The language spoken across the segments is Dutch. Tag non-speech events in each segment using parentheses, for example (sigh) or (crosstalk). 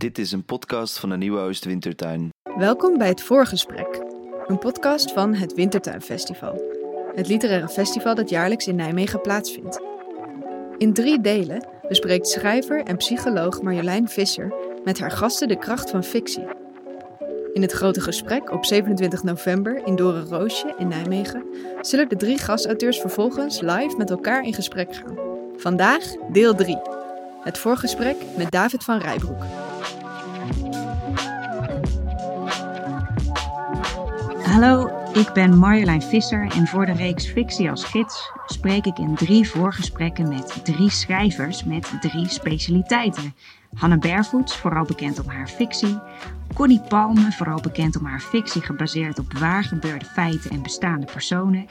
Dit is een podcast van de Nieuwe Oostwintertuin. Welkom bij het Voorgesprek, een podcast van het Wintertuinfestival. Het literaire festival dat jaarlijks in Nijmegen plaatsvindt. In drie delen bespreekt schrijver en psycholoog Marjolein Visser met haar gasten de kracht van fictie. In het grote gesprek op 27 november in Dore Roosje in Nijmegen zullen de drie gastauteurs vervolgens live met elkaar in gesprek gaan. Vandaag deel 3. Het voorgesprek met David van Rijbroek. Hallo, ik ben Marjolein Visser en voor de reeks Fictie als gids spreek ik in drie voorgesprekken met drie schrijvers met drie specialiteiten. Hanne Bervoets, vooral bekend om haar fictie. Connie Palme, vooral bekend om haar fictie gebaseerd op waar gebeurde feiten en bestaande personen.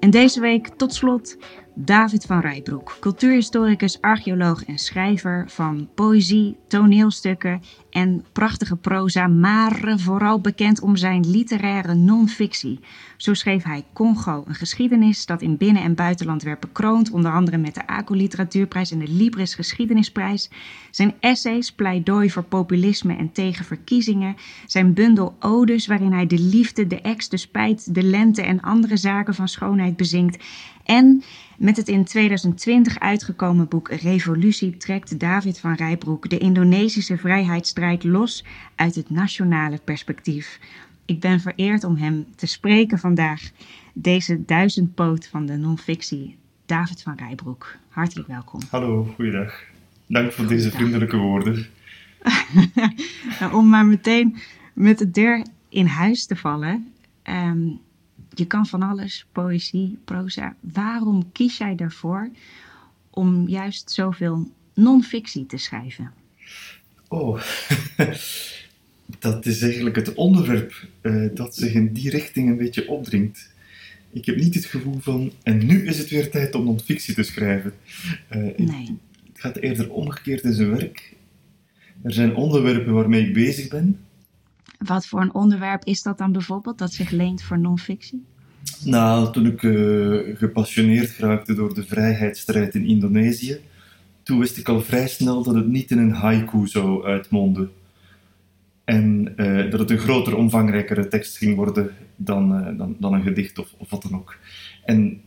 En deze week tot slot David van Rijbroek, cultuurhistoricus, archeoloog en schrijver van poëzie, toneelstukken en prachtige proza, maar vooral bekend om zijn literaire non-fictie. Zo schreef hij Congo, een geschiedenis dat in binnen- en buitenland werd bekroond, onder andere met de ACO Literatuurprijs en de Libris Geschiedenisprijs. Zijn essays, pleidooi voor populisme en tegen verkiezingen. Zijn bundel Odes, waarin hij de liefde, de ex, de spijt, de lente en andere zaken van schoonheid bezingt. En met het in 2020 uitgekomen boek Revolutie trekt David van Rijbroek de Indonesische vrijheidsstrijd los uit het nationale perspectief. Ik ben vereerd om hem te spreken vandaag, deze duizendpoot van de non-fictie, David van Rijbroek. Hartelijk welkom. Hallo, goeiedag. Dank voor deze vriendelijke woorden. (laughs) nou, om maar meteen met de deur in huis te vallen. Um, je kan van alles, poëzie, proza. Waarom kies jij daarvoor om juist zoveel non-fictie te schrijven? Oh, (laughs) dat is eigenlijk het onderwerp uh, dat zich in die richting een beetje opdringt. Ik heb niet het gevoel van, en nu is het weer tijd om non-fictie te schrijven. Uh, nee. Het gaat eerder omgekeerd in zijn werk. Er zijn onderwerpen waarmee ik bezig ben, wat voor een onderwerp is dat dan bijvoorbeeld dat zich leent voor non-fictie? Nou, toen ik uh, gepassioneerd raakte door de vrijheidsstrijd in Indonesië, toen wist ik al vrij snel dat het niet in een haiku zou uitmonden. En uh, dat het een groter, omvangrijkere tekst ging worden dan, uh, dan, dan een gedicht of, of wat dan ook. En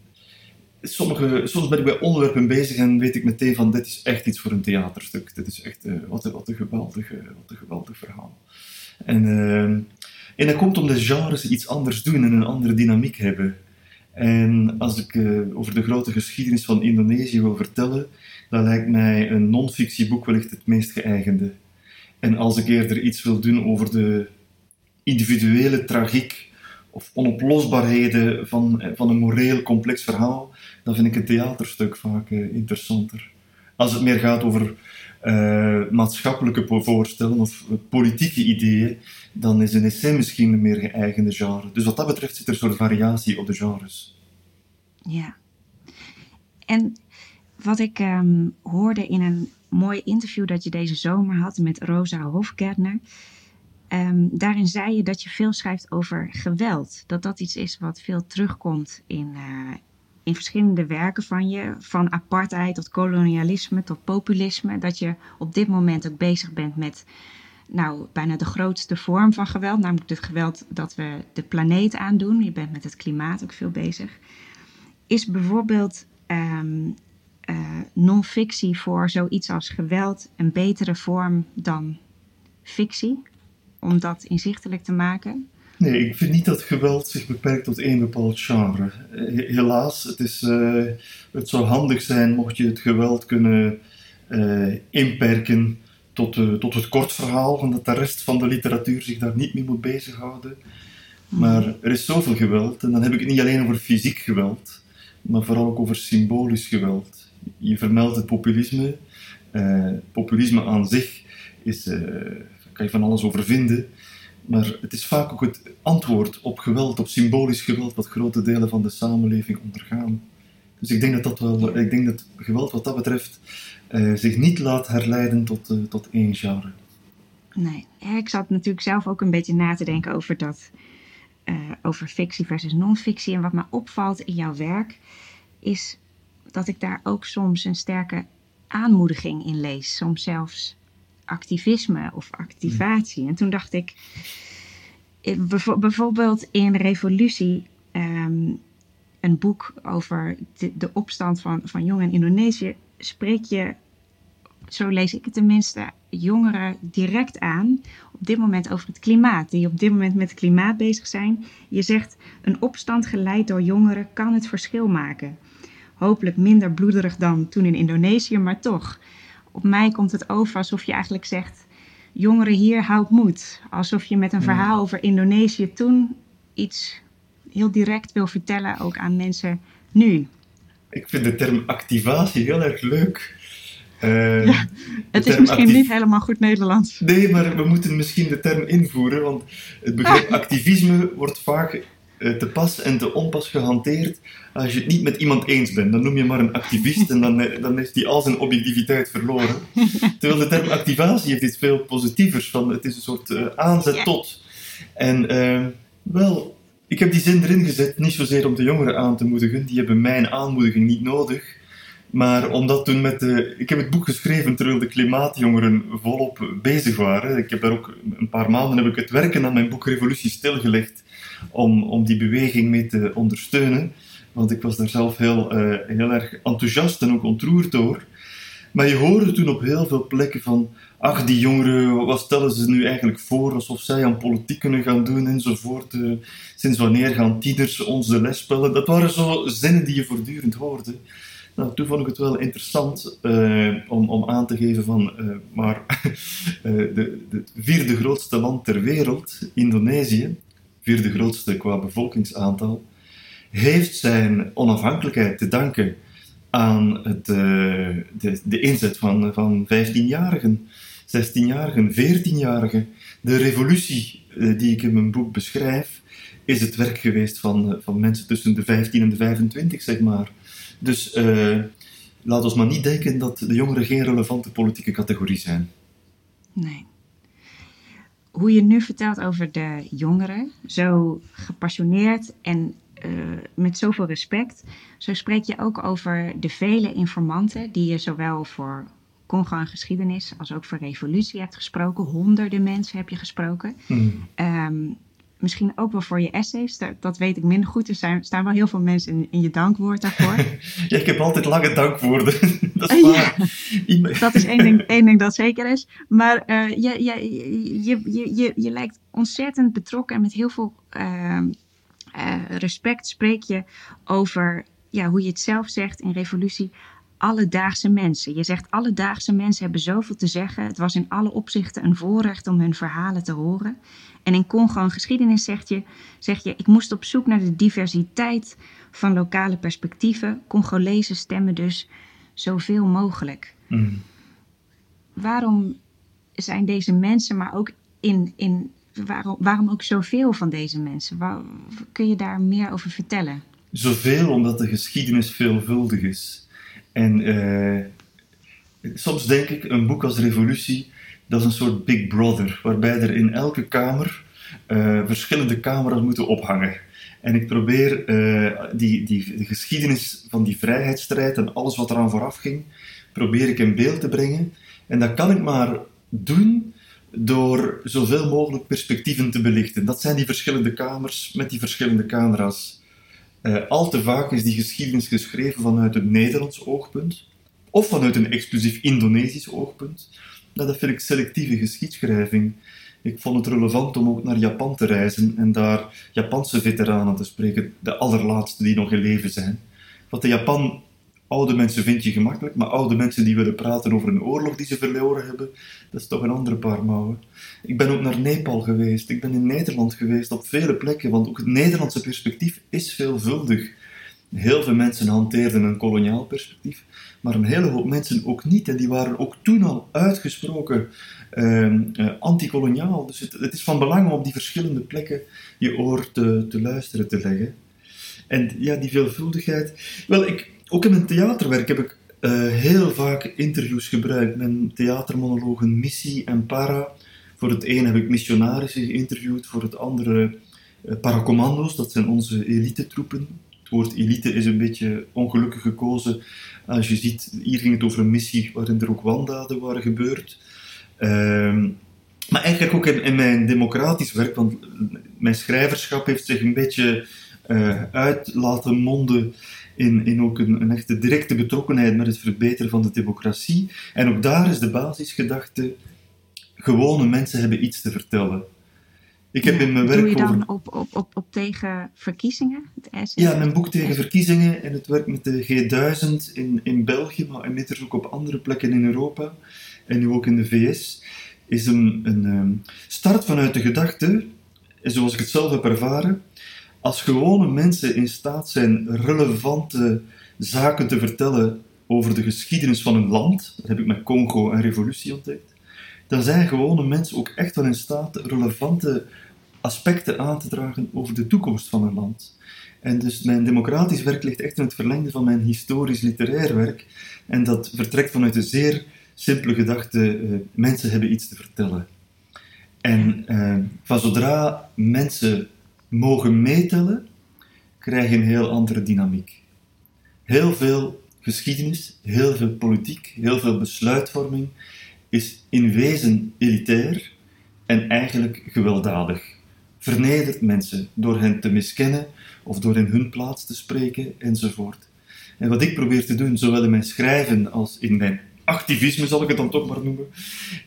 sommige, soms ben ik bij onderwerpen bezig en weet ik meteen van dit is echt iets voor een theaterstuk. Dit is echt, wat, een, wat, een geweldig, wat een geweldig verhaal. En, uh, en dat komt omdat genres iets anders doen en een andere dynamiek hebben. En als ik over de grote geschiedenis van Indonesië wil vertellen, dan lijkt mij een non-fictieboek wellicht het meest geëigende. En als ik eerder iets wil doen over de individuele tragiek of onoplosbaarheden van, van een moreel complex verhaal, dan vind ik een theaterstuk vaak uh, interessanter. Als het meer gaat over uh, maatschappelijke voorstellen of politieke ideeën, dan is een essay misschien een meer geëigende genre. Dus wat dat betreft zit er een soort variatie op de genres. Ja. En wat ik um, hoorde in een mooi interview dat je deze zomer had met Rosa Hofgärtner. Um, daarin zei je dat je veel schrijft over geweld. Dat dat iets is wat veel terugkomt in, uh, in verschillende werken van je, van apartheid tot kolonialisme tot populisme, dat je op dit moment ook bezig bent met nou, bijna de grootste vorm van geweld, namelijk het geweld dat we de planeet aandoen. Je bent met het klimaat ook veel bezig. Is bijvoorbeeld uh, non-fictie voor zoiets als geweld een betere vorm dan fictie? Om dat inzichtelijk te maken? Nee, ik vind niet dat geweld zich beperkt tot één bepaald genre. Helaas, het, is, uh, het zou handig zijn mocht je het geweld kunnen uh, inperken tot, uh, tot het kort verhaal, omdat de rest van de literatuur zich daar niet mee moet bezighouden. Maar er is zoveel geweld, en dan heb ik het niet alleen over fysiek geweld, maar vooral ook over symbolisch geweld. Je vermeldt het populisme. populisme aan zich is, daar kan je van alles over vinden. Maar het is vaak ook het antwoord op geweld, op symbolisch geweld, wat grote delen van de samenleving ondergaan. Dus ik denk dat, dat, wel, ik denk dat geweld wat dat betreft uh, zich niet laat herleiden tot, tot één genre. Nee, ik zat natuurlijk zelf ook een beetje na te denken over dat, over fictie versus non-fictie. En wat me opvalt in jouw werk is dat ik daar ook soms een sterke aanmoediging in lees. Soms zelfs activisme of activatie. En toen dacht ik, bijvoorbeeld in Revolutie, ehm, een boek over de, de, opstand van, van jongeren in Indonesië, spreek je, zo lees ik het tenminste, jongeren direct aan op dit moment over het klimaat, die op dit moment met het klimaat bezig zijn. Je zegt, een opstand geleid door jongeren kan het verschil maken. Hopelijk minder bloederig dan toen in Indonesië, maar toch. Op mij komt het over alsof je eigenlijk zegt, jongeren hier houdt moed. Alsof je met een hmm. verhaal over Indonesië toen iets heel direct wil vertellen, ook aan mensen nu. Ik vind de term activatie heel erg leuk. Uh, het is misschien niet helemaal goed Nederlands. Nee, maar we moeten misschien de term invoeren, want het begrip (laughs) activisme wordt vaak te pas en te onpas gehanteerd als je het niet met iemand eens bent. Dan noem je maar een activist en dan, eh, dan heeft hij al zijn objectiviteit verloren. (laughs) Terwijl de term activatie heeft iets veel positievers. Van, het is een soort aanzet tot. En wel, ik heb die zin erin gezet, niet zozeer om de jongeren aan te moedigen, die hebben mijn aanmoediging niet nodig. Maar omdat toen met de... Ik heb het boek geschreven terwijl de klimaatjongeren volop bezig waren. Ik heb daar ook een paar maanden heb ik het werken aan mijn boek Revolutie stilgelegd om, om die beweging mee te ondersteunen. Want ik was daar zelf heel, uh, heel erg enthousiast en ook ontroerd door. Maar je hoorde toen op heel veel plekken van... Ach, die jongeren, wat stellen ze nu eigenlijk voor? Alsof zij aan politiek kunnen gaan doen enzovoort. Uh, sinds wanneer gaan tieners ons de les spellen? Dat waren zo zinnen die je voortdurend hoorde. Nou, toen vond ik het wel interessant uh, om, om aan te geven van, maar (laughs) de vierde grootste land ter wereld, Indonesië, vierde grootste qua bevolkingsaantal, heeft zijn onafhankelijkheid te danken aan het, de, de inzet van, van 15-jarigen, 16-jarigen, 14-jarigen. De revolutie die ik in mijn boek beschrijf, is het werk geweest van, van mensen tussen de 15 en de 25, zeg maar. Dus laat ons maar niet denken dat de jongeren geen relevante politieke categorie zijn. Nee. Hoe je nu vertelt over de jongeren, zo gepassioneerd en uh, met zoveel respect, zo spreek je ook over de vele informanten die je zowel voor Congo en geschiedenis als ook voor revolutie hebt gesproken. Honderden mensen heb je gesproken. Hmm. Um, misschien ook wel voor je essays. Dat, dat weet ik minder goed. Er zijn, staan wel heel veel mensen in, in je dankwoord daarvoor. (laughs) ja, ik heb altijd lange dankwoorden. Dat (laughs) is waar. (laughs) dat is één ding, één ding dat zeker is. Maar uh, je, je, je, je, je, je lijkt ontzettend betrokken en met heel veel uh, uh, respect spreek je over ja, hoe je het zelf zegt in Revolutie alledaagse mensen. Je zegt alledaagse mensen hebben zoveel te zeggen. Het was in alle opzichten een voorrecht om hun verhalen te horen. En in Congo en geschiedenis zeg je, zeg je, ik moest op zoek naar de diversiteit van lokale perspectieven. Congolese stemmen dus zoveel mogelijk. Mm. Waarom zijn deze mensen, maar ook in, in waarom, waarom ook zoveel van deze mensen? Waar, kun je daar meer over vertellen? Zoveel omdat de geschiedenis veelvuldig is. En uh, soms denk ik, een boek als Revolutie dat is een soort Big Brother, waarbij er in elke kamer uh, verschillende camera's moeten ophangen. En ik probeer uh, die, die, de geschiedenis van die vrijheidsstrijd en alles wat eraan vooraf ging, probeer ik in beeld te brengen. En dat kan ik maar doen door zoveel mogelijk perspectieven te belichten. Dat zijn die verschillende kamers met die verschillende camera's. Uh, al te vaak is die geschiedenis geschreven vanuit een Nederlands oogpunt, of vanuit een exclusief Indonesisch oogpunt. Nou, dat vind ik selectieve geschiedschrijving. Ik vond het relevant om ook naar Japan te reizen en daar Japanse veteranen te spreken, de allerlaatste die nog in leven zijn. Want in Japan, oude mensen vind je gemakkelijk, maar oude mensen die willen praten over een oorlog die ze verloren hebben, dat is toch een andere paar mouwen. Ik ben ook naar Nepal geweest, ik ben in Nederland geweest, op vele plekken, want ook het Nederlandse perspectief is veelvuldig. Heel veel mensen hanteerden een koloniaal perspectief, maar een hele hoop mensen ook niet. En die waren ook toen al uitgesproken uh, anti-koloniaal. Dus het, is van belang om op die verschillende plekken je oor te, te luisteren te leggen. En ja, die veelvuldigheid. Wel, ik, ook in mijn theaterwerk heb ik uh, heel vaak interviews gebruikt. Mijn theatermonologen Missie en Para. Voor het een heb ik missionarissen geïnterviewd, voor het andere uh, paracommando's, dat zijn onze elite-troepen het woord elite is een beetje ongelukkig gekozen. Als je ziet, hier ging het over een missie waarin er ook wandaden waren gebeurd. Ehm, maar eigenlijk ook in, in, mijn democratisch werk, want mijn schrijverschap heeft zich een beetje uh, uit laten monden in, in ook een, een, echte directe betrokkenheid met het verbeteren van de democratie. En ook daar is de basisgedachte: gewone mensen hebben iets te vertellen. Ik heb in mijn werk doe je dan op, op, op, op tegen verkiezingen? Het ja, mijn boek tegen verkiezingen en het werk met de G1000 in, in België, maar inmiddels ook op andere plekken in Europa en nu ook in de VS, is een, een um, start vanuit de gedachte, zoals ik het zelf heb ervaren, als gewone mensen in staat zijn relevante zaken te vertellen over de geschiedenis van een land, dat heb ik met Congo en Revolutie ontdekt, dan zijn gewone mensen ook echt wel in staat relevante aspecten aan te dragen over de toekomst van een land. En dus mijn democratisch werk ligt echt in het verlengde van mijn historisch-literair werk. En dat vertrekt vanuit de zeer simpele gedachte: uh, mensen hebben iets te vertellen. En uh, van zodra mensen mogen meetellen, krijg je een heel andere dynamiek. Heel veel geschiedenis, heel veel politiek, heel veel besluitvorming is in wezen elitair en eigenlijk gewelddadig. Vernedert mensen door hen te miskennen of door in hun plaats te spreken enzovoort. En wat ik probeer te doen, zowel in mijn schrijven als in mijn activisme, zal ik het dan toch maar noemen,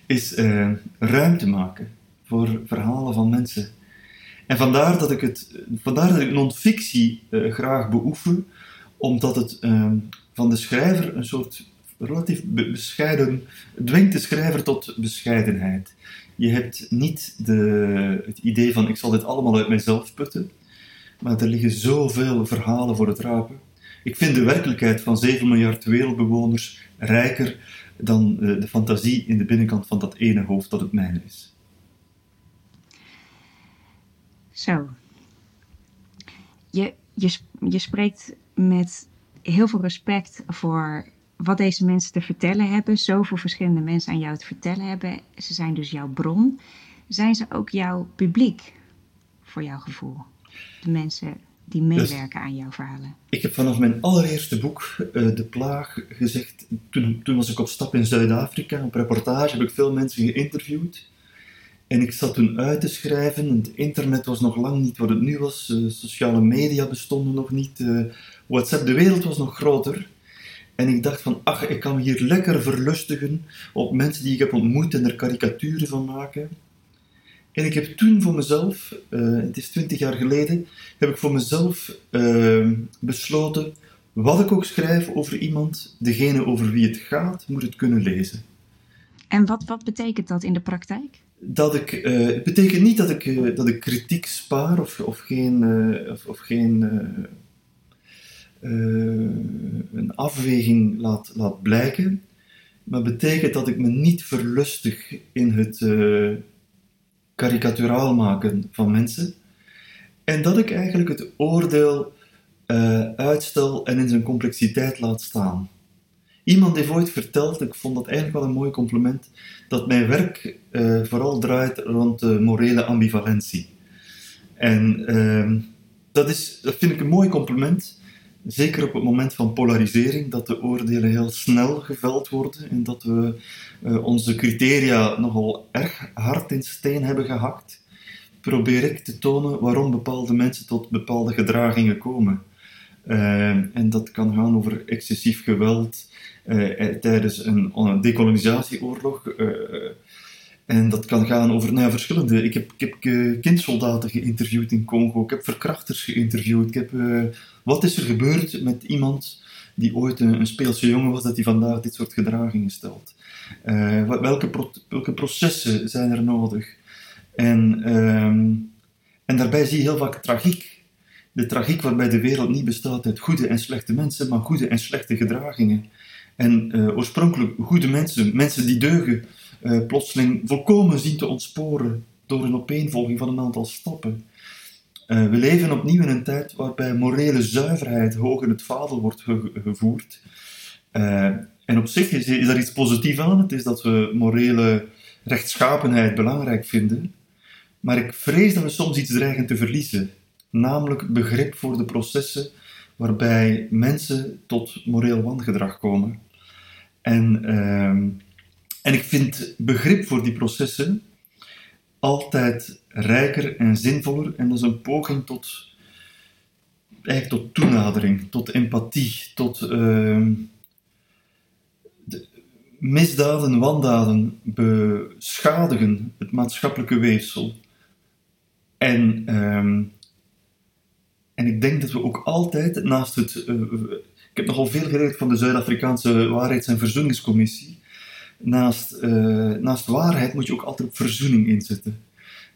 is uh, ruimte maken voor verhalen van mensen. En vandaar dat ik, het, vandaar dat ik non-fictie uh, graag beoefen, omdat het uh, van de schrijver een soort relatief bescheiden, dwingt de schrijver tot bescheidenheid. Je hebt niet de, het idee van ik zal dit allemaal uit mijzelf putten, maar er liggen zoveel verhalen voor het rapen. Ik vind de werkelijkheid van 7 miljard wereldbewoners rijker dan de, de fantasie in de binnenkant van dat ene hoofd dat het mijne is. Zo. Je, je, je spreekt met heel veel respect voor wat deze mensen te vertellen hebben. Zoveel verschillende mensen aan jou te vertellen hebben. Ze zijn dus jouw bron. Zijn ze ook jouw publiek, voor jouw gevoel? De mensen die dus meewerken aan jouw verhalen. Ik heb vanaf mijn allereerste boek, uh, De Plaag, gezegd. Toen, toen was ik op stap in Zuid-Afrika. Op reportage heb ik veel mensen geïnterviewd. En ik zat toen uit te schrijven. Het internet was nog lang niet wat het nu was. Uh, sociale media bestonden nog niet. Uh, WhatsApp, de wereld was nog groter. En ik dacht van, ach, ik kan me hier lekker verlustigen op mensen die ik heb ontmoet en er karikaturen van maken. En ik heb toen voor mezelf, uh, het is twintig jaar geleden, heb ik voor mezelf uh, besloten, wat ik ook schrijf over iemand, degene over wie het gaat, moet het kunnen lezen. En wat, wat betekent dat in de praktijk? Dat ik, uh, het betekent niet dat ik, dat ik kritiek spaar of, of geen, of, of, geen een afweging laat, laat blijken, maar betekent dat ik me niet verlustig in het karikaturaal maken van mensen en dat ik eigenlijk het oordeel uh, uitstel en in zijn complexiteit laat staan. Iemand heeft ooit verteld, ik vond dat eigenlijk wel een mooi compliment, dat mijn werk uh, vooral draait rond de morele ambivalentie. En uh, dat, is, dat vind ik een mooi compliment, zeker op het moment van polarisering, dat de oordelen heel snel geveld worden en dat we uh, onze criteria nogal erg hard in steen hebben gehakt, probeer ik te tonen waarom bepaalde mensen tot bepaalde gedragingen komen. Uh, en dat kan gaan over excessief geweld uh, tijdens een, een decolonisatieoorlog. En dat kan gaan over nou verschillende. Ik heb, ik heb kindsoldaten geïnterviewd in Congo. Ik heb verkrachters geïnterviewd. Ik heb, wat is er gebeurd met iemand die ooit een, speelse jongen was, dat hij vandaag dit soort gedragingen stelt? Uh, welke, welke processen zijn er nodig? En, um, en daarbij zie je heel vaak tragiek. De tragiek waarbij de wereld niet bestaat uit goede en slechte mensen, maar goede en slechte gedragingen. En oorspronkelijk goede mensen, mensen die deugen, uh, plotseling volkomen zien te ontsporen door een opeenvolging van een aantal stappen. Uh, we leven opnieuw in een tijd waarbij morele zuiverheid hoog in het vaandel wordt ge gevoerd. Uh, en op zich is, daar iets positiefs aan. Het is dat we morele rechtschapenheid belangrijk vinden. Maar ik vrees dat we soms iets dreigen te verliezen. Namelijk begrip voor de processen waarbij mensen tot moreel wangedrag komen. En uh, en ik vind begrip voor die processen altijd rijker en zinvoller. En dat is een poging tot, eigenlijk tot toenadering, tot empathie, tot de misdaden, wandaden beschadigen het maatschappelijke weefsel. En, ehm, en ik denk dat we ook altijd naast het. Uh, ik heb nogal veel geleerd van de Zuid-Afrikaanse Waarheids- en Verzoeningscommissie. Naast, uh, naast waarheid moet je ook altijd op verzoening inzetten.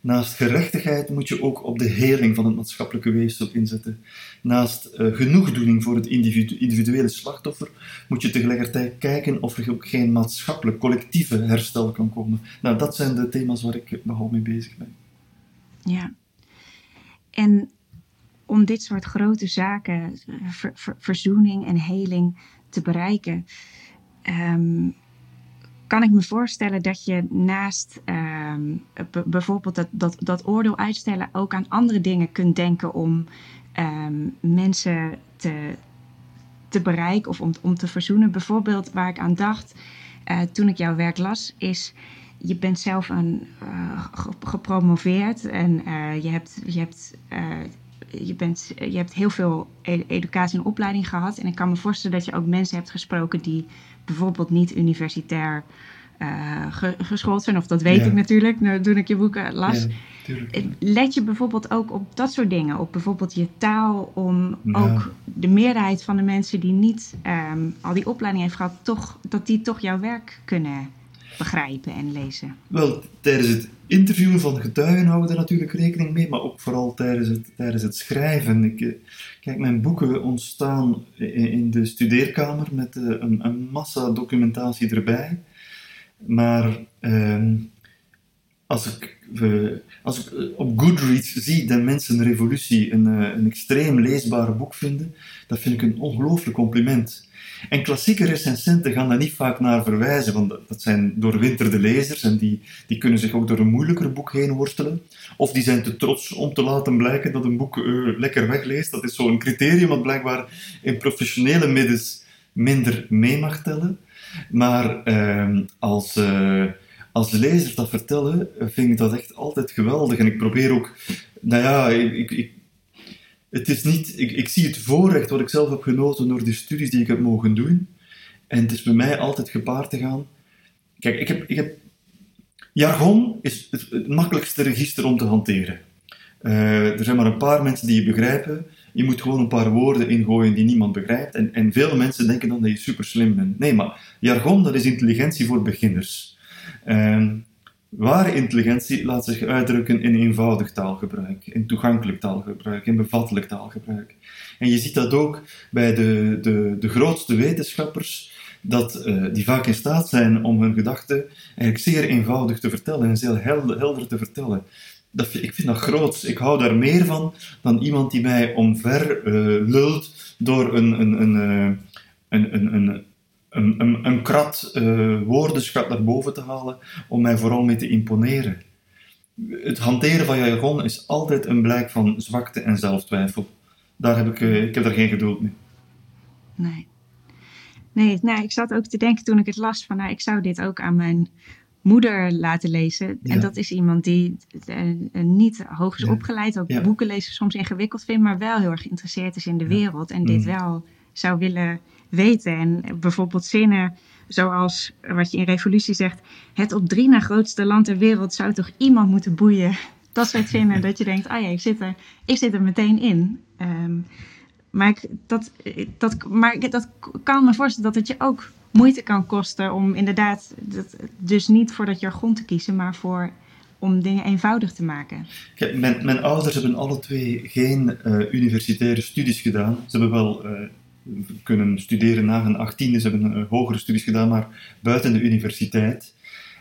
Naast gerechtigheid moet je ook op de heling van het maatschappelijke weefsel inzetten. Naast uh, genoegdoening voor het individu individuele slachtoffer moet je tegelijkertijd kijken of er ook geen maatschappelijk, collectieve herstel kan komen. Nou, dat zijn de thema's waar ik nogal mee bezig ben. Ja. En om dit soort grote zaken, ver, verzoening en heling, te bereiken, um, kan ik me voorstellen dat je naast um, bijvoorbeeld dat, dat, dat oordeel uitstellen ook aan andere dingen kunt denken om um, mensen te, te bereiken of om, om te verzoenen. Bijvoorbeeld waar ik aan dacht uh, toen ik jouw werk las, is je bent zelf een, uh, gepromoveerd en uh, je hebt, je hebt je, bent, je hebt heel veel educatie en opleiding gehad. En ik kan me voorstellen dat je ook mensen hebt gesproken die bijvoorbeeld niet universitair uh, geschoold zijn. Of dat weet ja. ik natuurlijk nou, toen ik je boeken las. Ja, Let je bijvoorbeeld ook op dat soort dingen? Op bijvoorbeeld je taal, om ook de meerderheid van de mensen die niet um, al die opleiding heeft gehad, toch, dat die toch jouw werk kunnen begrijpen en lezen? Wel, tijdens het interviewen van getuigen houden we er natuurlijk rekening mee, maar ook vooral tijdens het, tijdens het schrijven. Ik, kijk, mijn boeken ontstaan in de studeerkamer met uh, een, een, massa documentatie erbij. Maar uh, als, ik, als ik op Goodreads zie dat mensen Revolutie een, uh, een extreem leesbaar boek vinden, dat vind ik een ongelooflijk compliment. En klassieke recensenten gaan daar niet vaak naar verwijzen, want dat zijn doorwinterde lezers en die, die kunnen zich ook door een moeilijker boek heen worstelen. Of die zijn te trots om te laten blijken dat een boek uh, lekker wegleest. Dat is zo'n criterium wat blijkbaar in professionele middens minder mee mag tellen. Maar uh, als, als lezers dat vertellen, vind ik dat echt altijd geweldig. En ik probeer ook, nou ja, ik, ik, het is niet, ik, zie het voorrecht wat ik zelf heb genoten door de studies die ik heb mogen doen. En het is bij mij altijd gepaard te gaan. Kijk, ik heb, ik heb jargon is het, makkelijkste register om te hanteren. Uh, er zijn maar een paar mensen die je begrijpen. Je moet gewoon een paar woorden ingooien die niemand begrijpt. En, en veel mensen denken dan dat je super slim bent. Nee, maar jargon, dat is intelligentie voor beginners. Uh, ware intelligentie laat zich uitdrukken in eenvoudig taalgebruik, in toegankelijk taalgebruik, in bevattelijk taalgebruik. En je ziet dat ook bij de, de, de grootste wetenschappers, dat, uh, die vaak in staat zijn om hun gedachten eigenlijk zeer eenvoudig te vertellen en zeer helder, helder te vertellen dat, ik vind dat groot. Ik hou daar meer van dan iemand die mij omver uh, lult door een, een, een, uh, een, een, een, een, een, een krat uh, woordenschat naar boven te halen om mij vooral mee te imponeren. Het hanteren van jargon is altijd een blijk van zwakte en zelftwijfel. Daar heb ik, ik heb daar geen geduld mee. Nee. Nee, nou, ik zat ook te denken toen ik het las van, nou, ik zou dit ook aan mijn moeder laten lezen. Ja. En dat is iemand die uh, niet hoog is ja. opgeleid, ook ja. boeken lezen soms ingewikkeld vindt, maar wel heel erg geïnteresseerd is in de wereld en dit mm. wel zou willen weten. En bijvoorbeeld zinnen zoals wat je in Revolutie zegt: het op drie na grootste land ter wereld zou toch iemand moeten boeien. Dat soort zinnen dat je denkt: ah ja, ik zit er, ik zit er meteen in. Um, maar, ik, dat, dat, maar dat kan me voorstellen dat het je ook moeite kan kosten om inderdaad, dat, dus niet voor dat jargon te kiezen, maar voor om dingen eenvoudig te maken. Mijn, mijn ouders hebben alle twee geen uh, universitaire studies gedaan. Ze hebben wel uh, kunnen studeren na hun achttiende, ze hebben uh, hogere studies gedaan, maar buiten de universiteit.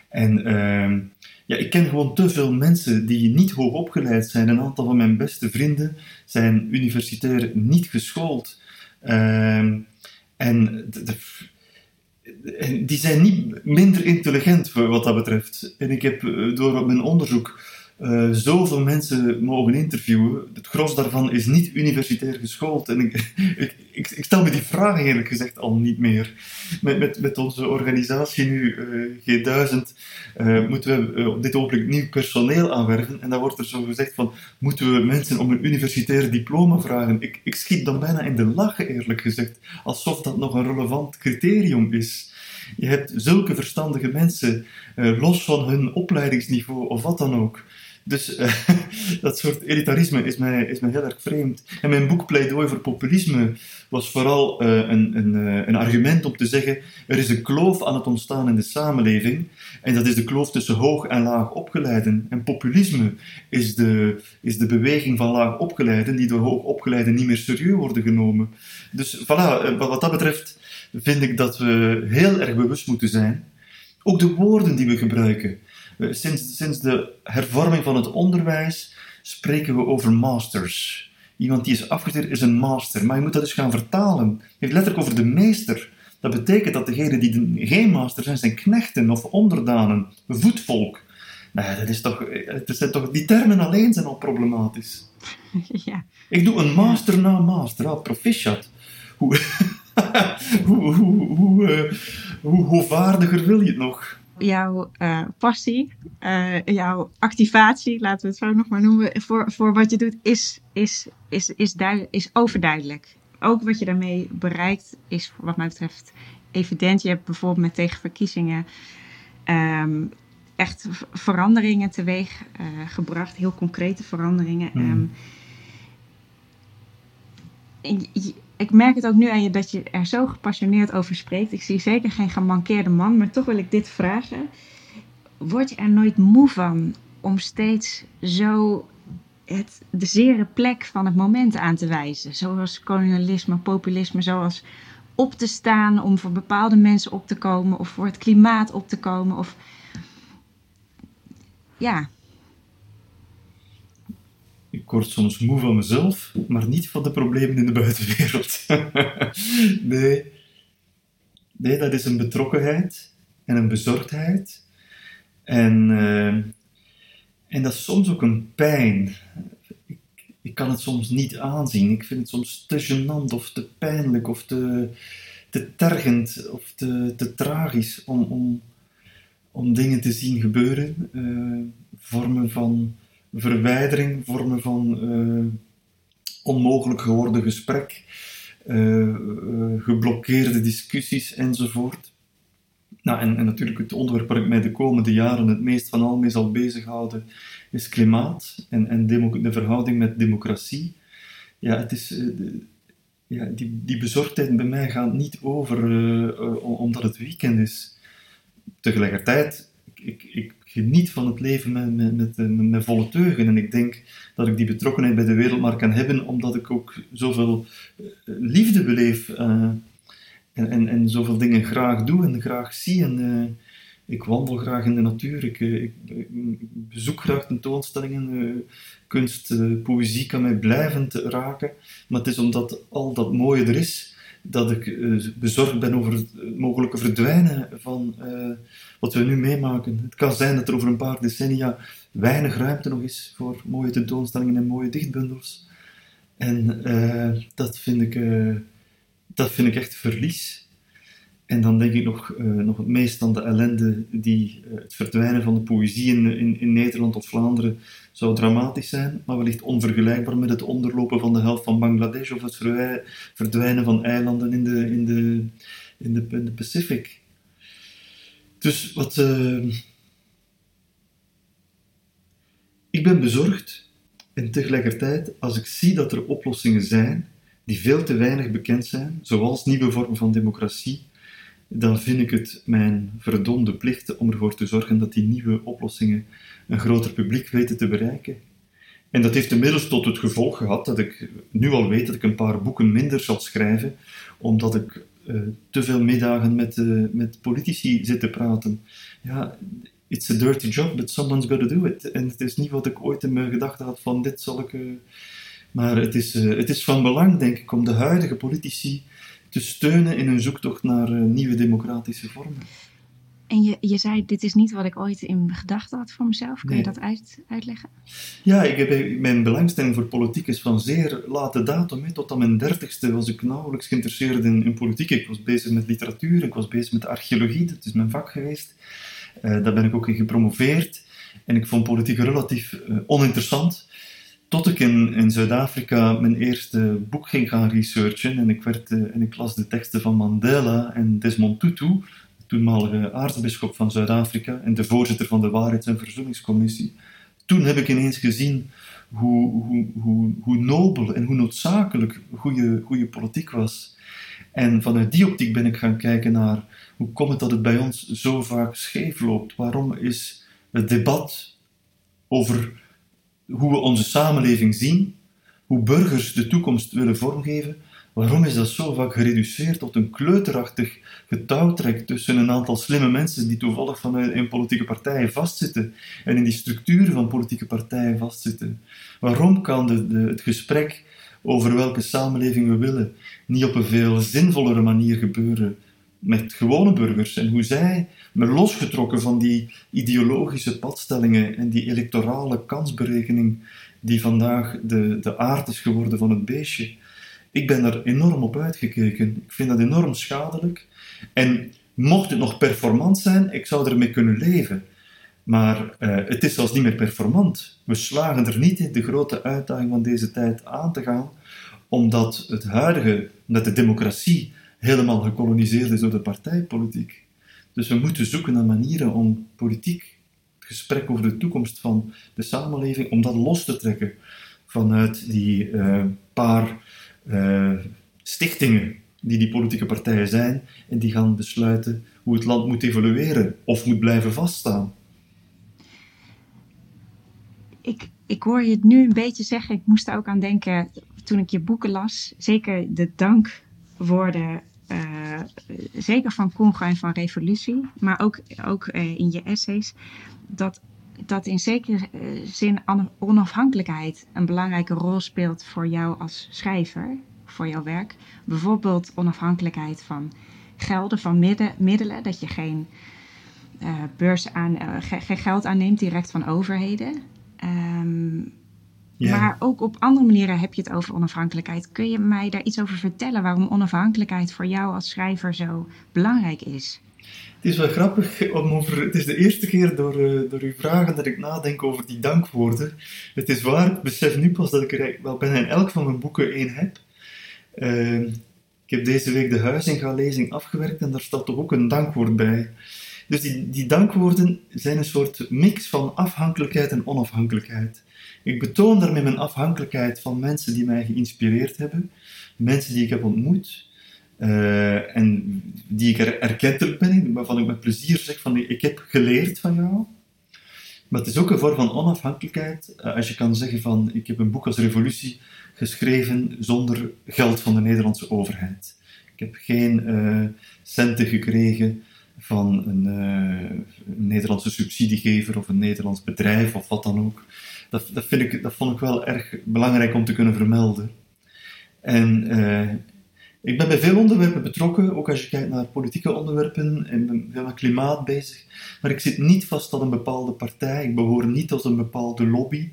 En ehm, ja, ik ken gewoon te veel mensen die niet hoog opgeleid zijn. Een aantal van mijn beste vrienden zijn universitair niet geschoold. Ehm, en die zijn niet minder intelligent wat dat betreft. En ik heb door mijn onderzoek uh, zoveel mensen mogen interviewen. Het gros daarvan is niet universitair geschoold. En (laughs) ik, ik, ik, stel me die vraag eerlijk gezegd al niet meer. Met, met, met onze organisatie nu, uh, G1000, uh, moeten we op dit ogenblik nieuw personeel aanwerven. En dan wordt er zo gezegd van, moeten we mensen om een universitair diploma vragen? Ik, ik schiet dan bijna in de lachen eerlijk gezegd. Alsof dat nog een relevant criterium is. Je hebt zulke verstandige mensen, los van hun opleidingsniveau of wat dan ook. Dus uh, (laughs) dat soort elitarisme is mij, is mij heel erg vreemd. En mijn boek Pleidooi voor Populisme was vooral uh, een, een, uh, een argument om te zeggen: er is een kloof aan het ontstaan in de samenleving. En dat is de kloof tussen hoog en laag opgeleiden. En populisme is de, is de beweging van laag opgeleiden, die door hoog opgeleiden niet meer serieus worden genomen. Dus voilà, wat dat betreft vind ik dat we heel erg bewust moeten zijn. Ook de woorden die we gebruiken. Eh, sinds, sinds de hervorming van het onderwijs spreken we over masters. Iemand die is afgestudeerd is een master, maar je moet dat dus gaan vertalen. Je hebt letterlijk over de meester. Dat betekent dat degenen die geen master zijn, zijn knechten of onderdanen, voetvolk. Nee, dat is toch, dat zijn toch, die termen alleen zijn al problematisch. (laughs) Ja. Ik doe een master na master, ah, proficiat. Hoe, (laughs) hoe, hoe, hoe, hoe, hoe vaardiger wil je het nog? Jouw uh, passie, uh, jouw activatie, laten we het zo nog maar noemen, voor, voor wat je doet, is, is, is, is, is overduidelijk. Ook wat je daarmee bereikt is, wat mij betreft, evident. Je hebt bijvoorbeeld met tegenverkiezingen um, echt veranderingen teweeg uh, gebracht, heel concrete veranderingen. Mm. Um, ik merk het ook nu aan je dat je er zo gepassioneerd over spreekt. Ik zie zeker geen gemankeerde man, maar toch wil ik dit vragen. Word je er nooit moe van om steeds zo het, de zere plek van het moment aan te wijzen? Zoals kolonialisme, populisme, zoals op te staan om voor bepaalde mensen op te komen of voor het klimaat op te komen. Of ja, word soms moe van mezelf, maar niet van de problemen in de buitenwereld. (laughs) nee. nee, dat is een betrokkenheid en een bezorgdheid. En, uh, en dat is soms ook een pijn. Ik, kan het soms niet aanzien. Ik vind het soms te gênant of te pijnlijk of te, te tergend of te, te tragisch om, om, om dingen te zien gebeuren. Uh, vormen van verwijdering, vormen van uh, onmogelijk geworden gesprek, uh, geblokkeerde discussies enzovoort. Nou, en, en, natuurlijk het onderwerp waar ik mij de komende jaren het meest van al mee zal bezighouden is klimaat en, en de verhouding met democratie. Ja, het is, ja, die, die bezorgdheid bij mij gaat niet over omdat het weekend is. Tegelijkertijd, ik, ik, geniet van het leven met, met, met, eh, met, volle teugen. En ik denk dat ik die betrokkenheid bij de wereldmarkt kan hebben, omdat ik ook zoveel eh, liefde beleef uh, en, en, en zoveel dingen graag doe en graag zie. En, ik wandel graag in de natuur, ik, ik, ik bezoek graag tentoonstellingen, kunst, poëzie kan mij blijvend raken. Maar het is omdat al dat mooie er is, dat ik uh, bezorgd ben over het mogelijke verdwijnen van uh, wat we nu meemaken. Het kan zijn dat er over een paar decennia weinig ruimte nog is voor mooie tentoonstellingen en mooie dichtbundels. En uh, dat, vind ik, dat vind ik echt verlies. En dan denk ik nog, uh, nog het meest aan de ellende die uh, het verdwijnen van de poëzie in, in, in, Nederland of Vlaanderen zou dramatisch zijn, maar wellicht onvergelijkbaar met het onderlopen van de helft van Bangladesh of het verdwijnen van eilanden in de, in de, in de, in de Pacific. Dus wat. Uh, ik ben bezorgd en tegelijkertijd, als ik zie dat er oplossingen zijn die veel te weinig bekend zijn, zoals nieuwe vormen van democratie dan vind ik het mijn verdomde plicht om ervoor te zorgen dat die nieuwe oplossingen een groter publiek weten te bereiken. En dat heeft inmiddels tot het gevolg gehad dat ik nu al weet dat ik een paar boeken minder zal schrijven, omdat ik uh, te veel middagen met, uh, met politici zit te praten. Ja, it's a dirty job, but someone's got to do it. En het is niet wat ik ooit in mijn gedachten had van dit zal ik... Uh, maar het is, het is van belang, denk ik, om de huidige politici te steunen in hun zoektocht naar uh, nieuwe democratische vormen. En je, je zei, dit is niet wat ik ooit in gedachten had voor mezelf. Kun je dat uit, uitleggen? Ja, ik heb, mijn belangstelling voor politiek is van zeer late datum. Tot aan mijn dertigste was ik nauwelijks geïnteresseerd in, in, politiek. Ik was bezig met literatuur, ik was bezig met archeologie, dat is mijn vak geweest. Uh, daar ben ik ook in gepromoveerd. En ik vond politiek relatief uh, oninteressant. Tot ik in, in Zuid-Afrika mijn eerste boek ging gaan researchen. En ik, werd, uh, en ik las de teksten van Mandela en Desmond Tutu toenmalige aartsbisschop van Zuid-Afrika en de voorzitter van de Waarheids- en Verzoeningscommissie. Toen heb ik ineens gezien hoe, hoe, hoe, hoe nobel en hoe noodzakelijk goede, goede politiek was. En vanuit die optiek ben ik gaan kijken naar hoe komt het dat het bij ons zo vaak scheef loopt? Waarom is het debat over hoe we onze samenleving zien, hoe burgers de toekomst willen vormgeven, Waarom is dat zo vaak gereduceerd tot een kleuterachtig getouwtrek tussen een aantal slimme mensen die toevallig vanuit in politieke partijen vastzitten en in die structuren van politieke partijen vastzitten? Waarom kan de, het gesprek over welke samenleving we willen niet op een veel zinvollere manier gebeuren met gewone burgers en hoe zij, met losgetrokken van die ideologische padstellingen en die electorale kansberekening die vandaag de, de aard is geworden van het beestje, ik ben er enorm op uitgekeken. Ik vind dat enorm schadelijk. En mocht het nog performant zijn, ik zou ermee kunnen leven. Maar uh, het is zelfs niet meer performant. We slagen er niet in de grote uitdaging van deze tijd aan te gaan, omdat het huidige, omdat de democratie helemaal gekoloniseerd is door de partijpolitiek. Dus we moeten zoeken naar manieren om politiek, het gesprek over de toekomst van de samenleving, om dat los te trekken vanuit die uh, paar uh, stichtingen die die politieke partijen zijn en die gaan besluiten hoe het land moet evolueren of moet blijven vaststaan. Ik, ik hoor je het nu een beetje zeggen. Ik moest er ook aan denken toen ik je boeken las. Zeker de dankwoorden, zeker van Congo en van Revolutie, maar ook, ook uh, in je essays. Dat dat in zekere eh, zin onafhankelijkheid een belangrijke rol speelt voor jou als schrijver, voor jouw werk. Bijvoorbeeld onafhankelijkheid van gelden, van middelen, dat je geen, beurs aan, geen geld aanneemt direct van overheden. Um, Maar ook op andere manieren heb je het over onafhankelijkheid. Kun je mij daar iets over vertellen waarom onafhankelijkheid voor jou als schrijver zo belangrijk is? Het is wel grappig om over. Het is de eerste keer door, uh, door uw vragen dat ik nadenk over die dankwoorden. Het is waar, ik besef nu pas dat ik er wel bijna in elk van mijn boeken één heb. Uh, ik heb deze week de Huizinga-lezing afgewerkt en daar staat toch ook een dankwoord bij. Dus die, die dankwoorden zijn een soort mix van afhankelijkheid en onafhankelijkheid. Ik betoon daarmee mijn afhankelijkheid van mensen die mij geïnspireerd hebben, mensen die ik heb ontmoet, uh, en die ik er erkentelijk ben, waarvan ik met plezier zeg van ik heb geleerd van jou. Maar het is ook een vorm van onafhankelijkheid. Uh, als je kan zeggen van ik heb een boek als Revolutie geschreven zonder geld van de Nederlandse overheid. Ik heb geen uh, centen gekregen van een, een, Nederlandse subsidiegever of een Nederlands bedrijf of wat dan ook. Dat, vind ik, dat vond ik wel erg belangrijk om te kunnen vermelden. En ik ben bij veel onderwerpen betrokken, ook als je kijkt naar politieke onderwerpen en ben veel met klimaat bezig. Maar ik zit niet vast aan een bepaalde partij, ik behoor niet tot een bepaalde lobby.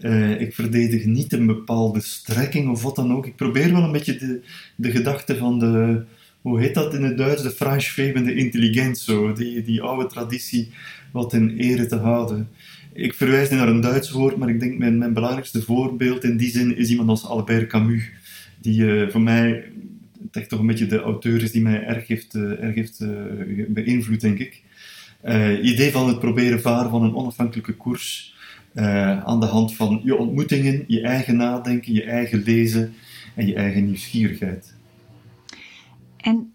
Uh, ik verdedig niet een bepaalde strekking of wat dan ook. Ik probeer wel een beetje de, de gedachte van de, hoe heet dat in het Duits, de Freischwebende Intelligenzo, die, die oude traditie wat in ere te houden. Ik verwijs nu naar een Duits woord, maar ik denk mijn, mijn belangrijkste voorbeeld in die zin is iemand als Albert Camus, die uh, voor mij echt toch een beetje de auteur is die mij erg heeft, uh, erg heeft uh, beïnvloed, denk ik. Idee van het proberen varen van een onafhankelijke koers aan de hand van je ontmoetingen, je eigen nadenken, je eigen lezen en je eigen nieuwsgierigheid. En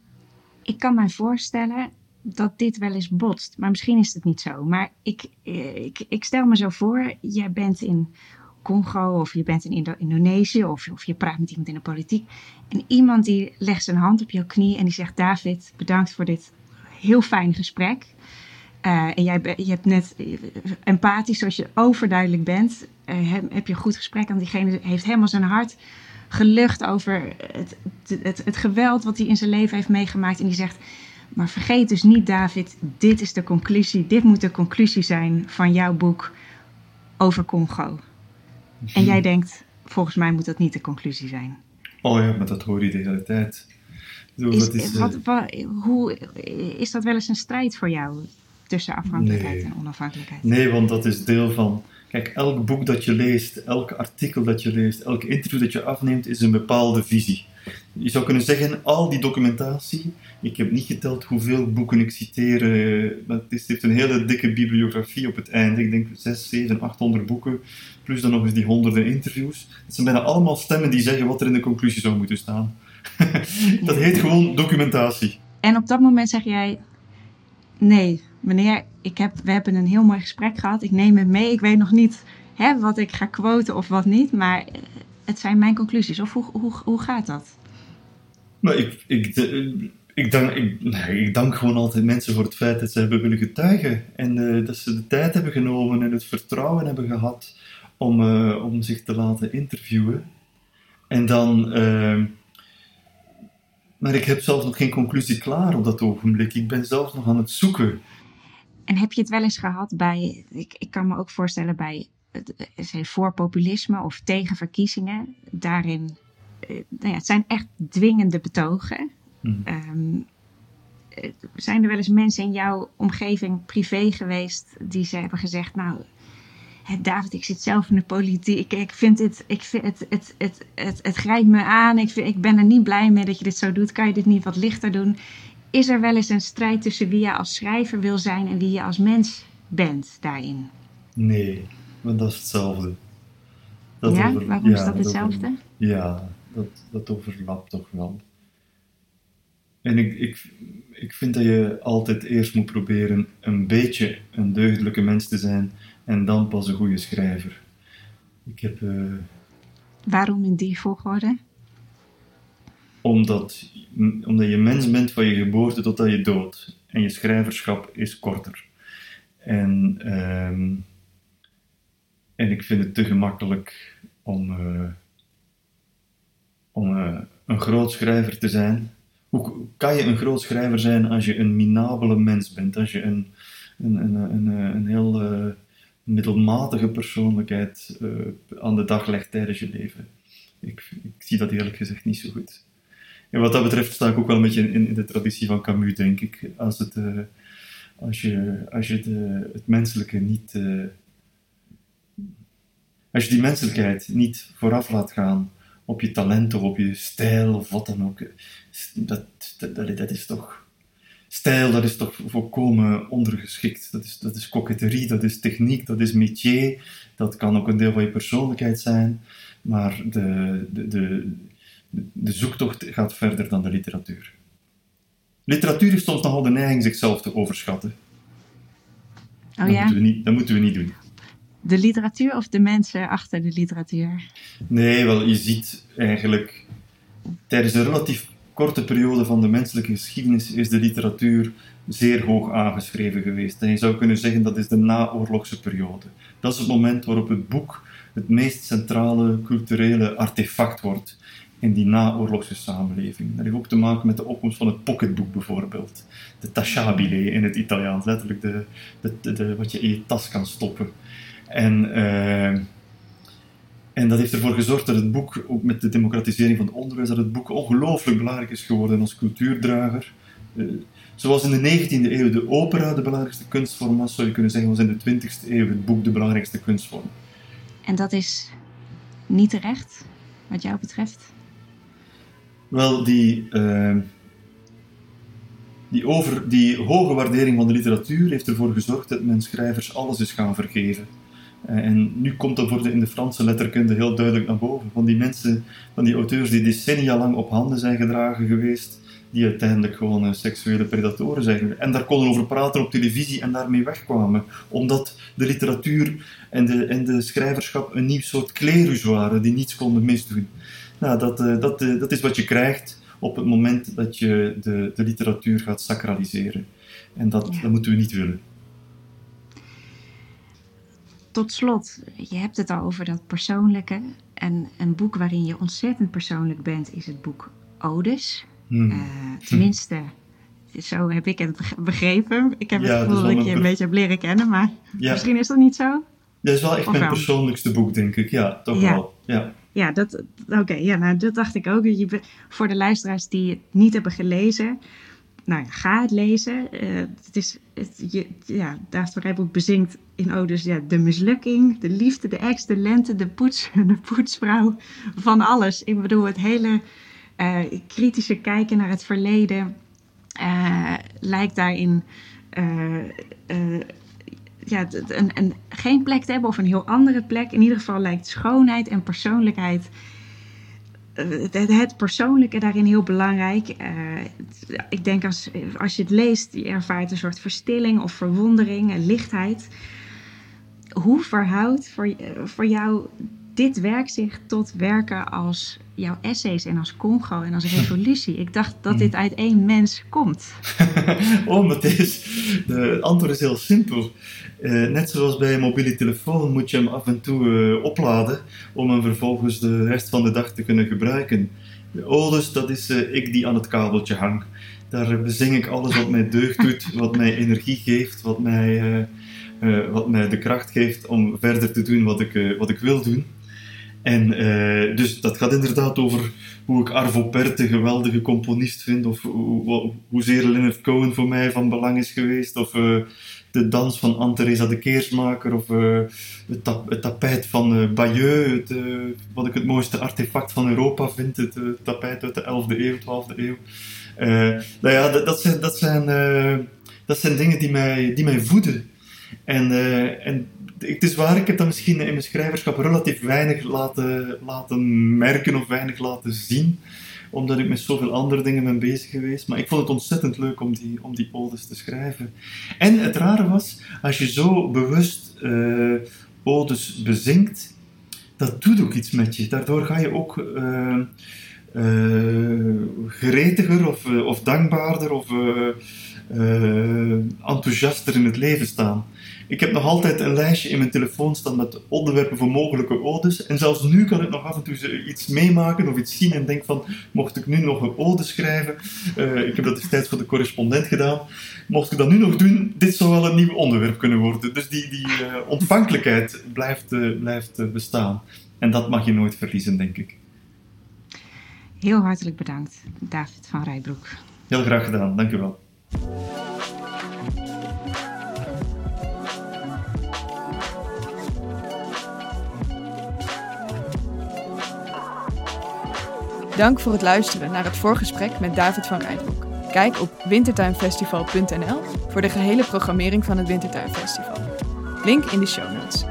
ik kan mij voorstellen dat dit wel eens botst, maar misschien is het niet zo. Maar ik, ik, ik stel me zo voor, jij bent in Congo of je bent in Indo Indonesië of, of je praat met iemand in de politiek. En iemand die legt zijn hand op jouw knie en die zegt: David, bedankt voor dit heel fijn gesprek. Uh, en jij je hebt net eh, empathisch, zoals je overduidelijk bent, heb, je een goed gesprek. En diegene heeft helemaal zijn hart gelucht over het, het, het, geweld wat hij in zijn leven heeft meegemaakt. En die zegt: Maar vergeet dus niet, David, dit is de conclusie. Dit moet de conclusie zijn van jouw boek over Congo. En jij denkt, volgens mij moet dat niet de conclusie zijn. Oh ja, maar dat hoor je de hele tijd. Zo, Is, dat is, eh, wat, wa- hoe, is dat wel eens een strijd voor jou tussen afhankelijkheid Nee. en onafhankelijkheid? Nee, want dat is deel van. Kijk, elk boek dat je leest, elk artikel dat je leest, elk interview dat je afneemt, is een bepaalde visie. Je zou kunnen zeggen, al die documentatie, ik heb niet geteld hoeveel boeken ik citeer, eh, maar het heeft een hele dikke bibliografie op het einde. Ik denk 6, 7, 800 boeken, plus dan nog eens die honderden interviews. Het zijn bijna allemaal stemmen die zeggen wat er in de conclusie zou moeten staan. (laughs) dat heet gewoon documentatie. En op dat moment zeg jij: Nee, meneer, ik heb, we hebben een heel mooi gesprek gehad. Ik neem het mee. Ik weet nog niet hè, wat ik ga quoten of wat niet. Maar het zijn mijn conclusies. Of hoe, hoe, hoe gaat dat? Maar ik, ik, dank, ik, nee, ik dank gewoon altijd mensen voor het feit dat ze hebben willen getuigen. En eh, dat ze de tijd hebben genomen en het vertrouwen hebben gehad om, eh, om zich te laten interviewen. En dan... eh, maar ik heb zelf nog geen conclusie klaar op dat ogenblik. Ik ben zelf nog aan het zoeken. En heb je het wel eens gehad bij, ik, ik kan me ook voorstellen bij voor populisme of tegen verkiezingen. Daarin, nou ja, het zijn echt dwingende betogen. Mhm. Ehm, eh, zijn er wel eens mensen in jouw omgeving privé geweest die ze hebben gezegd, nou, David, ik zit zelf in de politiek, ik, ik vind dit, ik vind het, het, het, het, het grijpt me aan, ik, vind, ik ben er niet blij mee dat je dit zo doet, kan je dit niet wat lichter doen? Is er wel eens een strijd tussen wie je als schrijver wil zijn en wie je als mens bent daarin? Nee, maar dat is hetzelfde. Dat ja, over- waarom is dat hetzelfde? over- Ja, dat, dat overlapt toch wel. En ik, ik, ik vind dat je altijd eerst moet proberen een beetje een deugdelijke mens te zijn en dan pas een goede schrijver. Ik heb, eh, Waarom in die volgorde? omdat, omdat je mens bent van je geboorte totdat je dood. En je schrijverschap is korter. En, ehm, en ik vind het te gemakkelijk om, eh, om eh, een groot schrijver te zijn. Hoe kan je een groot schrijver zijn als je een minabele mens bent? Als je een, een, een, een, een, een heel eh, middelmatige persoonlijkheid eh, aan de dag legt tijdens je leven? Ik, ik zie dat eerlijk gezegd niet zo goed. En wat dat betreft sta ik ook wel een beetje in, in de traditie van Camus, denk ik. Als, het, eh, als je, als je de, het menselijke niet. eh, als je die menselijkheid niet vooraf laat gaan op je talent of op je stijl of wat dan ook. Dat, dat, dat, is toch. Stijl, dat is toch volkomen ondergeschikt. Dat is, dat is coquetterie, dat is techniek, dat is métier. Dat kan ook een deel van je persoonlijkheid zijn. Maar de, de, de, de zoektocht gaat verder dan de literatuur. Literatuur heeft soms nogal de neiging zichzelf te overschatten. Oh dat, ja, moeten we niet, dat moeten we niet doen. De literatuur of de mensen achter de literatuur? Nee, wel, je ziet eigenlijk tijdens een relatief korte periode van de menselijke geschiedenis is de literatuur zeer hoog aangeschreven geweest. En je zou kunnen zeggen dat is de naoorlogse periode. Dat is het moment waarop het boek het meest centrale culturele artefact wordt in die naoorlogse samenleving. Dat heeft ook te maken met de opkomst van het pocketboek bijvoorbeeld. De tashabile in het Italiaans, letterlijk de, de, de, de- wat je in je tas kan stoppen. En, eh, en dat heeft ervoor gezorgd dat het boek, ook met de democratisering van het onderwijs, dat het boek ongelooflijk belangrijk is geworden als cultuurdrager. Eh, zoals in de 19e eeuw de opera de belangrijkste kunstvorm was, zou je kunnen zeggen, was in de 20e eeuw het boek de belangrijkste kunstvorm. En dat is niet terecht, wat jou betreft? Wel, die, eh, die, over, die hoge waardering van de literatuur heeft ervoor gezorgd dat men schrijvers alles is gaan vergeven. Eh, en nu komt dat voor de, in de Franse letterkunde heel duidelijk naar boven. Van die mensen, van die auteurs die decennia lang op handen zijn gedragen geweest, die uiteindelijk gewoon eh, seksuele predatoren zijn. En daar konden over praten op televisie en daarmee wegkwamen. Omdat de literatuur en de, en de schrijverschap een nieuw soort klerus waren die niets konden misdoen. Nou, dat, eh, dat, dat is wat je krijgt op het moment dat je de, de literatuur gaat sacraliseren. En dat, Ja. dat moeten we niet willen. Tot slot, je hebt het al over dat persoonlijke. En een boek waarin je ontzettend persoonlijk bent, is het boek Odes. Hmm. Eh, tenminste, Zo heb ik het begrepen. Ik heb Ja, het gevoel dat ik je een een be- beetje heb leren kennen, maar Ja, misschien is dat niet zo. dat is wel echt Of mijn wel? persoonlijkste boek, denk ik. Ja, toch Ja. wel. Ja. Ja, dat, oké, ja, nou, dat dacht ik ook. Je, voor de luisteraars die het niet hebben gelezen, nou ga het lezen. Eh, het is, het, ja, Rijboek bezingt in odes ja, de mislukking, de liefde, de ex, de lente, de poets, (laughs) de poetsvrouw, van alles. Ik bedoel, het hele eh, kritische kijken naar het verleden eh, lijkt daarin ja, een, geen plek te hebben of een heel andere plek. In ieder geval lijkt schoonheid en persoonlijkheid. Het, het persoonlijke daarin heel belangrijk. Eh, ik denk als, als je het leest, je ervaart een soort verstilling of verwondering lichtheid. Hoe verhoudt voor, voor jou dit werk zich tot werken als jouw essays en als Congo en als revolutie? Ik dacht dat dit uit één mens komt. (laughs) oh, maar het is, de, antwoord is heel simpel. Eh, net zoals bij een mobiele telefoon moet je hem af en toe eh, opladen om hem vervolgens de rest van de dag te kunnen gebruiken. De odes, dat is eh, ik die aan het kabeltje hang. Daar bezing ik alles wat mij deugd (laughs) doet, wat mij energie geeft, wat mij, wat mij de kracht geeft om verder te doen wat ik, wat ik wil doen. En eh, dus dat gaat inderdaad over hoe ik Arvo Pärt de geweldige componist vind, of hoe, hoe- hoezeer Leonard Cohen voor mij van belang is geweest, of eh, de dans van Anne-Theresa de Keersmaker, of eh, het, tap- het tapijt van Bayeux, wat ik het mooiste artefact van Europa vind, het tapijt uit de 11e eeuw, 12e eeuw. Nou ja, dat, dat zijn, dat, zijn, dat zijn dingen die mij, die mij voeden. En, en het is waar, ik heb dat misschien in mijn schrijverschap relatief weinig laten, laten merken of weinig laten zien, omdat ik met zoveel andere dingen ben bezig geweest. Maar ik vond het ontzettend leuk om die, om die odes te schrijven. En het rare was, als je zo bewust eh, odes bezinkt, dat doet ook iets met je. Daardoor ga je ook eh, gretiger of, of dankbaarder of enthousiaster in het leven staan. Ik heb nog altijd een lijstje in mijn telefoon staan met onderwerpen voor mogelijke odes. En zelfs nu kan ik nog af en toe iets meemaken of iets zien en denk van, mocht ik nu nog een ode schrijven, eh, ik heb dat destijds voor de correspondent gedaan, mocht ik dat nu nog doen, dit zou wel een nieuw onderwerp kunnen worden. Dus die, die eh, ontvankelijkheid blijft, eh, blijft bestaan. En dat mag je nooit verliezen, denk ik. Heel hartelijk bedankt, David van Rijbroek. Heel graag gedaan, dank u wel. Dank voor het luisteren naar het voorgesprek met David van Rijbroek. Kijk op wintertuinfestival.nl voor de gehele programmering van het Wintertuinfestival. Link in de show notes.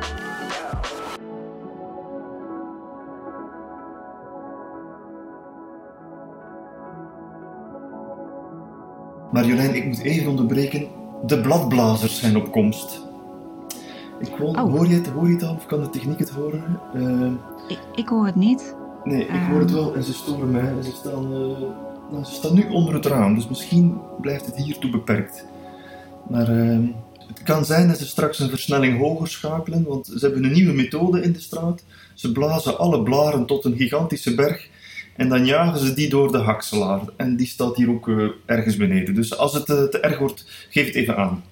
Marjolein, ik moet even onderbreken. De bladblazers zijn op komst. Ik wil, Oh. hoor, je het, hoor je het al of kan de techniek het horen? Eh, Ik, ik hoor het niet. Nee, ik Ehm. hoor het wel en ze storen mij. Ze staan, eh, nou, ze staan nu onder het raam, dus misschien blijft het hiertoe beperkt. Maar eh, het kan zijn dat ze straks een versnelling hoger schakelen, want ze hebben een nieuwe methode in de straat. Ze blazen alle blaren tot een gigantische berg en dan jagen ze die door de hakselaar. En die staat hier ook eh, ergens beneden. Dus als het eh, te erg wordt, geef het even aan.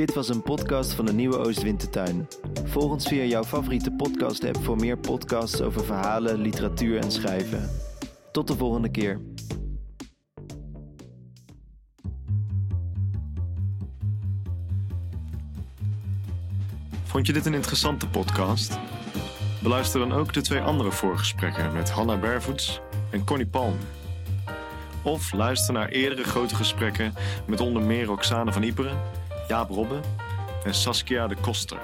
Dit was een podcast van de Nieuwe Oostwintertuin. Volg ons via jouw favoriete podcast-app voor meer podcasts over verhalen, literatuur en schrijven. Tot de volgende keer. Vond je dit een interessante podcast? Beluister dan ook de twee andere voorgesprekken met Hanna Bervoets en Connie Palm. Of luister naar eerdere grote gesprekken met onder meer Roxane van Iperen, Jaap Robbe en Saskia de Koster.